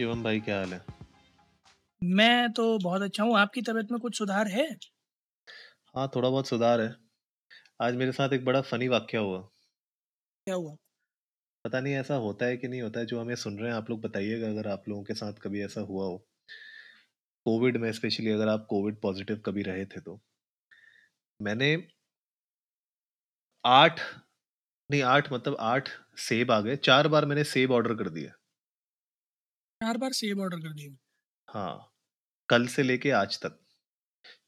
शिवम भाई क्या हाल है? मैं तो बहुत अच्छा हूँ। आपकी तबीयत में कुछ सुधार है? हाँ थोड़ा बहुत सुधार है। आज मेरे साथ एक बड़ा फनी वाक्य हुआ। क्या हुआ? पता नहीं ऐसा होता है कि नहीं होता है जो हमें सुन रहे हैं आप लोग बताइएगा अगर आप लोगों के साथ कभी ऐसा हुआ हो। कोविड में स्पेशली अगर आप कोविड पॉजिटिव कभी रहे थे तो। मैंने आठ नहीं आठ मतलब आठ सेब आ गए। चार बार मैंने सेब ऑर्डर कर दिए चार बार सेब ऑर्डर कर दिए हाँ कल से लेके आज तक।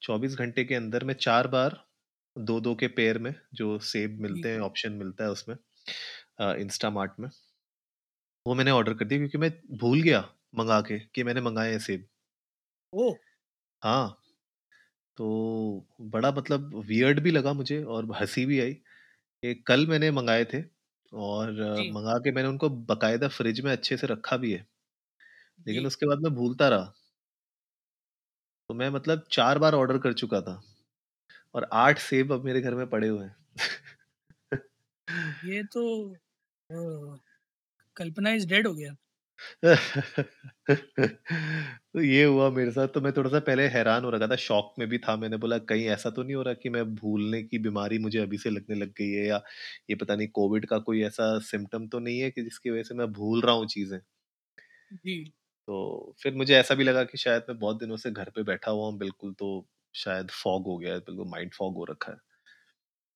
चौबीस घंटे के अंदर में चार बार दो दो के पेयर में जो सेब मिलते हैं ऑप्शन मिलता है उसमें इंस्टा मार्ट में वो मैंने ऑर्डर कर दिया क्योंकि मैं भूल गया मंगा के कि मैंने मंगाए हैं सेब। ओ हाँ तो बड़ा मतलब वियर्ड भी लगा मुझे और हँसी भी आई कि कल मैंने मंगाए थे और अ, जी। मंगा के मैंने उनको बकायदा फ्रिज में अच्छे से रखा भी है। लेकिन जी उसके बाद मैं भूलता रहा। तो मैं मतलब चार बार ऑर्डर कर चुका था और आठ सेब अब मेरे घर में पड़े हुए हैं। ये तो कल्पना इज़ डेड हो गया। तो ये हुआ मेरे साथ तो मैं थोड़ा सा पहले हैरान हो रखा था शॉक में भी था। मैंने बोला कहीं ऐसा तो नहीं हो रहा कि मैं भूलने की बीमारी मुझे अभी से लगने लग गई है या ये पता नहीं कोविड का कोई ऐसा सिम्टम तो नहीं है कि जिसकी वजह से मैं भूल रहा हूँ चीज़ें। जी। तो फिर मुझे ऐसा भी लगा कि शायद मैं बहुत दिनों से घर पे बैठा हुआ हूँ बिल्कुल तो शायद फॉग हो गया है बिल्कुल माइंड फॉग हो रखा है।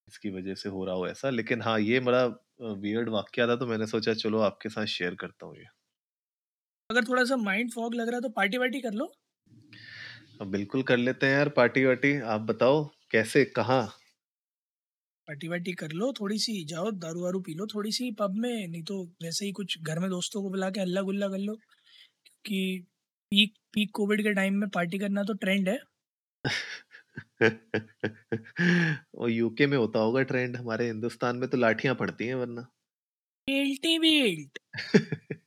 इसकी वजह से हो रहा हो ऐसा लेकिन हाँ ये बड़ा वियर्ड वाक्य था तो मैंने सोचा चलो आपके साथ शेयर करता हूँ ये। अगर थोड़ा सा माइंड फॉग लग रहा है तो पार्टी वार्टी कर लो। बिल्कुल कर लेते हैं यार पार्टी वार्टी आप बताओ कैसे कहाँ? पार्टी वार्टी कर लो थोड़ी सी जाओ दारू वारू पी लो थोड़ी सी पब में नहीं तो वैसे ही कुछ घर में दोस्तों को बुला के हल्ला गुल्ला कर लो। क्योंकि पीक पीक कोविड के टाइम में पार्टी करना तो ट्रेंड है। और यूके में होता होगा ट्रेंड हमारे हिंदुस्तान में तो लाठियाँ पड़ती हैं वरना। बेल्टी बेल्ट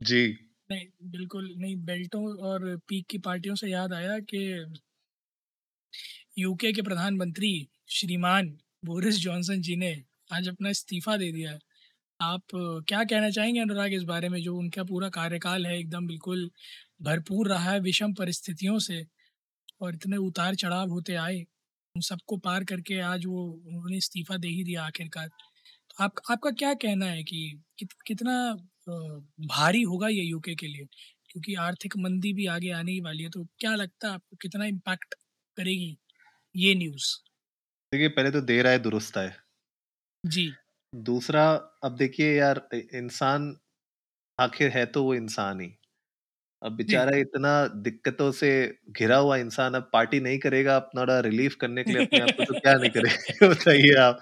जी। नहीं बिल्कुल नहीं बेल्टों और पीक की पार्टियों से याद आया कि यूके के प्रधानमंत्री श्रीमान बोरिस जॉनसन जी ने आज अपना इस्तीफा दे दिया है। आप क्या कहना चाहेंगे अनुराग इस बारे में? जो उनका पूरा कार्यकाल है एकदम बिल्कुल भरपूर रहा है विषम परिस्थितियों से और इतने उतार चढ़ाव होते आए। उन सबको पार करके आज वो उन्होंने इस्तीफा दे ही दिया आखिरकार। तो आप आपका क्या कहना है कि कित, कितना भारी होगा ये यूके के लिए? क्योंकि आर्थिक मंदी भी आगे आने ही वाली है तो क्या लगता है आपको कितना इम्पैक्ट करेगी ये न्यूज़ देखिए पहले तो देर आए दुरुस्त आए जी। दूसरा अब देखिए यार इ- इंसान आखिर है तो वो इंसान ही। अब जी। बेचारा इतना दिक्कतों से घिरा हुआ इंसान अब पार्टी नहीं करेगा अपना रिलीफ करने के लिए अपने आप को तो क्या नहीं करेगा बताइए आप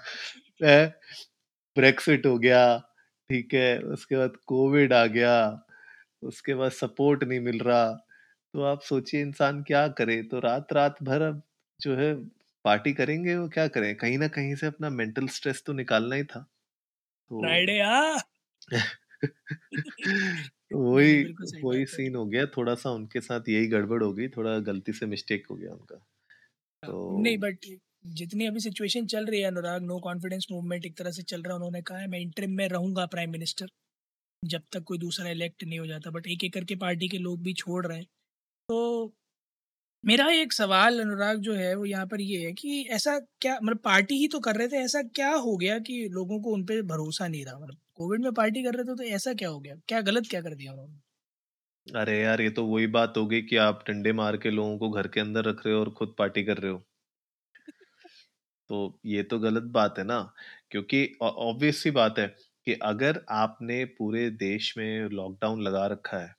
ब्रेक्सिट हो गया ठीक है उसके बाद कोविड आ गया उसके बाद सपोर्ट नहीं मिल रहा। तो आप सोचिए इंसान क्या करे? तो रात रात भर अब जो है पार्टी करेंगे वो क्या करें? कहीं ना कहीं से अपना मेंटल स्ट्रेस तो निकालना ही था। तो तो वही वही सीन हो गया थोड़ा सा उनके साथ यही गड़बड़ हो गई थोड़ा गलती से मिस्टेक हो गया उनका। तो नहीं बट जितनी अभी सिचुएशन चल रही है अनुराग नो कॉन्फिडेंस मूवमेंट एक तरह से चल रहा है उन्होंने कहा है मैं इंटरिम में रहूँगा प्राइम मिनिस्टर जब तक कोई दूसरा इलेक्ट नहीं हो जाता। बट एक एक करके पार्टी के लोग भी छोड़ रहे हैं। तो मेरा एक सवाल अनुराग जो है वो यहाँ पर ये है कि ऐसा क्या मतलब पार्टी ही तो कर रहे थे, ऐसा क्या हो गया कि लोगों को उन पे भरोसा नहीं रहा? मतलब कोविड में पार्टी कर रहे थे तो ऐसा क्या हो गया? क्या गलत क्या कर दिया उन्होंने? अरे यार, ये तो वही बात हो गई कि आप डंडे मार के लोगों को घर के अंदर रख रहे हो और खुद पार्टी कर रहे हो। तो ये तो गलत बात है ना, क्योंकि ऑब्वियस सी बात है कि अगर आपने पूरे देश में लॉकडाउन लगा रखा है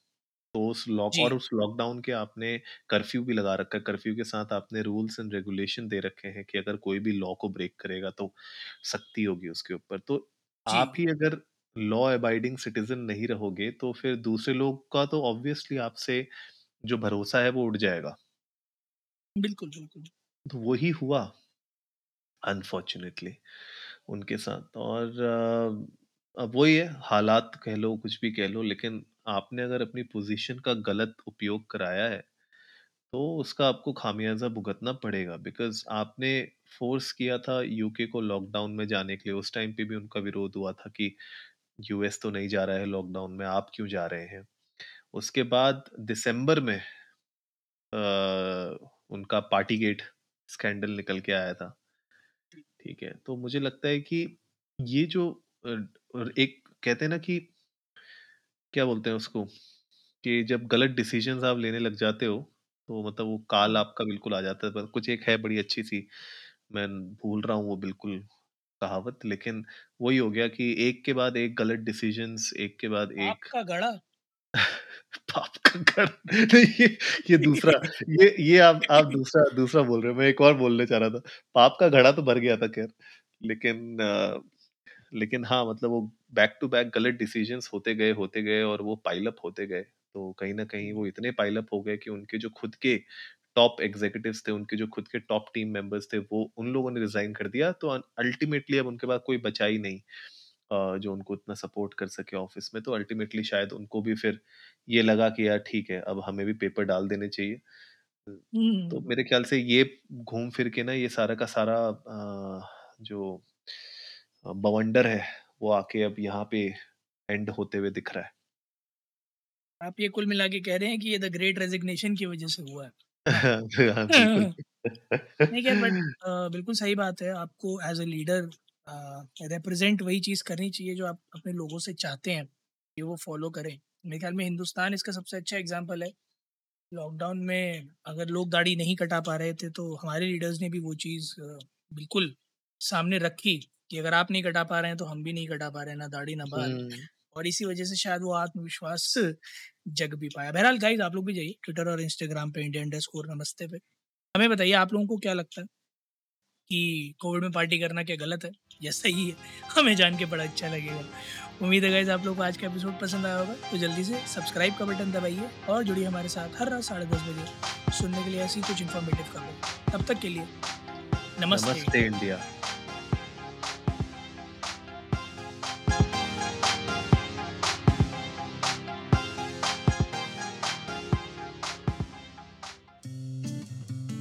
तो उस लॉक जी। और उस लॉकडाउन के आपने कर्फ्यू भी लगा रखा है कर्फ्यू के साथ आपने रूल्स एंड रेगुलेशन दे रखे हैं कि अगर कोई भी लॉ को ब्रेक करेगा तो सख्ती होगी उसके ऊपर। तो जी। आप ही अगर लॉ अबाइडिंग सिटीजन नहीं रहोगे तो फिर दूसरे लोग का तो ऑब्वियसली आपसे जो भरोसा है वो उठ जाएगा। बिल्कुल बिल्कुल। तो वही हुआ अनफॉर्चुनेटली उनके साथ। और अ, अब वही है हालात कह लो कुछ भी कह लो लेकिन आपने अगर अपनी पोजीशन का गलत उपयोग कराया है तो उसका आपको खामियाजा भुगतना पड़ेगा। बिकॉज़ आपने फोर्स किया था यूके को लॉकडाउन में जाने के लिए उस टाइम पे भी उनका विरोध हुआ था कि यूएस तो नहीं जा रहा है लॉकडाउन में आप क्यों जा रहे हैं? उसके बाद दिसंबर में अ, उनका पार्टी गेट स्कैंडल निकल के आया था। ठीक है? तो मुझे लगता है कि ये जो एक कहते हैं ना कि क्या बोलते हैं उसको? कि जब गलत डिसीजंस आप लेने लग जाते हो तो मतलब वो काल आपका बिल्कुल आ जाता है। पर कुछ एक है बड़ी अच्छी सी मैं भूल रहा हूँ वो बिल्कुल कहावत लेकिन वही हो गया कि एक के बाद एक गलत डिसीजंस एक के बाद एक आपका गड़ा पाप का घर नहीं ये ये दूसरा ये ये आप आप दूसरा दूसरा बोल रहे हो मैं एक और बोलने चाह रहा था। पाप का घड़ा तो भर गया था खैर। लेकिन लेकिन हाँ मतलब वो बैक टू बैक गलत डिसीजंस होते गए होते गए और वो पाइलअप होते गए। तो कहीं ना कहीं वो इतने पाइलअप हो गए कि उनके जो खुद के टॉप एग्जीक्यूटिव्स थे उनके जो खुद के टॉप टीम मेंबर्स थे वो उन लोगों ने रिजाइन कर दिया। तो अल्टीमेटली अब उनके पास कोई बचा ही नहीं जो उनको इतना सपोर्ट कर सके ऑफ़िस में। तो अल्टीमेटली शायद उनको भी फिर ये लगा कि यार ठीक है अब हमें भी पेपर डाल देने चाहिए। तो हम्म, मेरे ख्याल से ये घूम फिर के ना ये सारा का सारा जो अ, बवंडर है वो आके अब यहाँ पे एंड होते हुए दिख रहा है। आप ये कुल मिला के कह रहे हैं कि ये द ग्रेट रेजिग्नेशन की वजह से हुआ है। हाँ, बिल्कुल। नहीं खैर बट बिल्कुल सही बात है आपको एज अ लीडर रिप्रेजेंट वही चीज़ करनी चाहिए जो आप अपने लोगों से चाहते हैं कि वो फॉलो करें। मेरे ख्याल में हिंदुस्तान इसका सबसे अच्छा एग्जांपल है। लॉकडाउन में अगर लोग दाढ़ी नहीं कटा पा रहे थे तो हमारे लीडर्स ने भी वो चीज़ अ, बिल्कुल सामने रखी। कि अगर आप नहीं कटा पा रहे हैं तो हम भी नहीं कटा पा रहे हैं ना दाढ़ी ना बाल। हम्म, और इसी वजह से शायद वो आत्मविश्वास जग भी पाया। बहरहाल गाइज़ आप लोग भी जाइए ट्विटर और इंस्टाग्राम पे इंडिया इंडर स्कोर नमस्ते पे। हमें बताइए आप लोगों को क्या लगता है कि कोविड में पार्टी करना क्या गलत है? या सही है। हमें जान के बड़ा अच्छा लगेगा। उम्मीद है गाइज़ आप लोग को आज का एपिसोड पसंद आया होगा। तो जल्दी से सब्सक्राइब का बटन दबाइए और जुड़िए हमारे साथ हर रात साढ़े दस बजे। सुनने के लिए ऐसी कुछ इन्फॉर्मेटिव खबर तब तक के लिए नमस्ते। नमस्ते इंडिया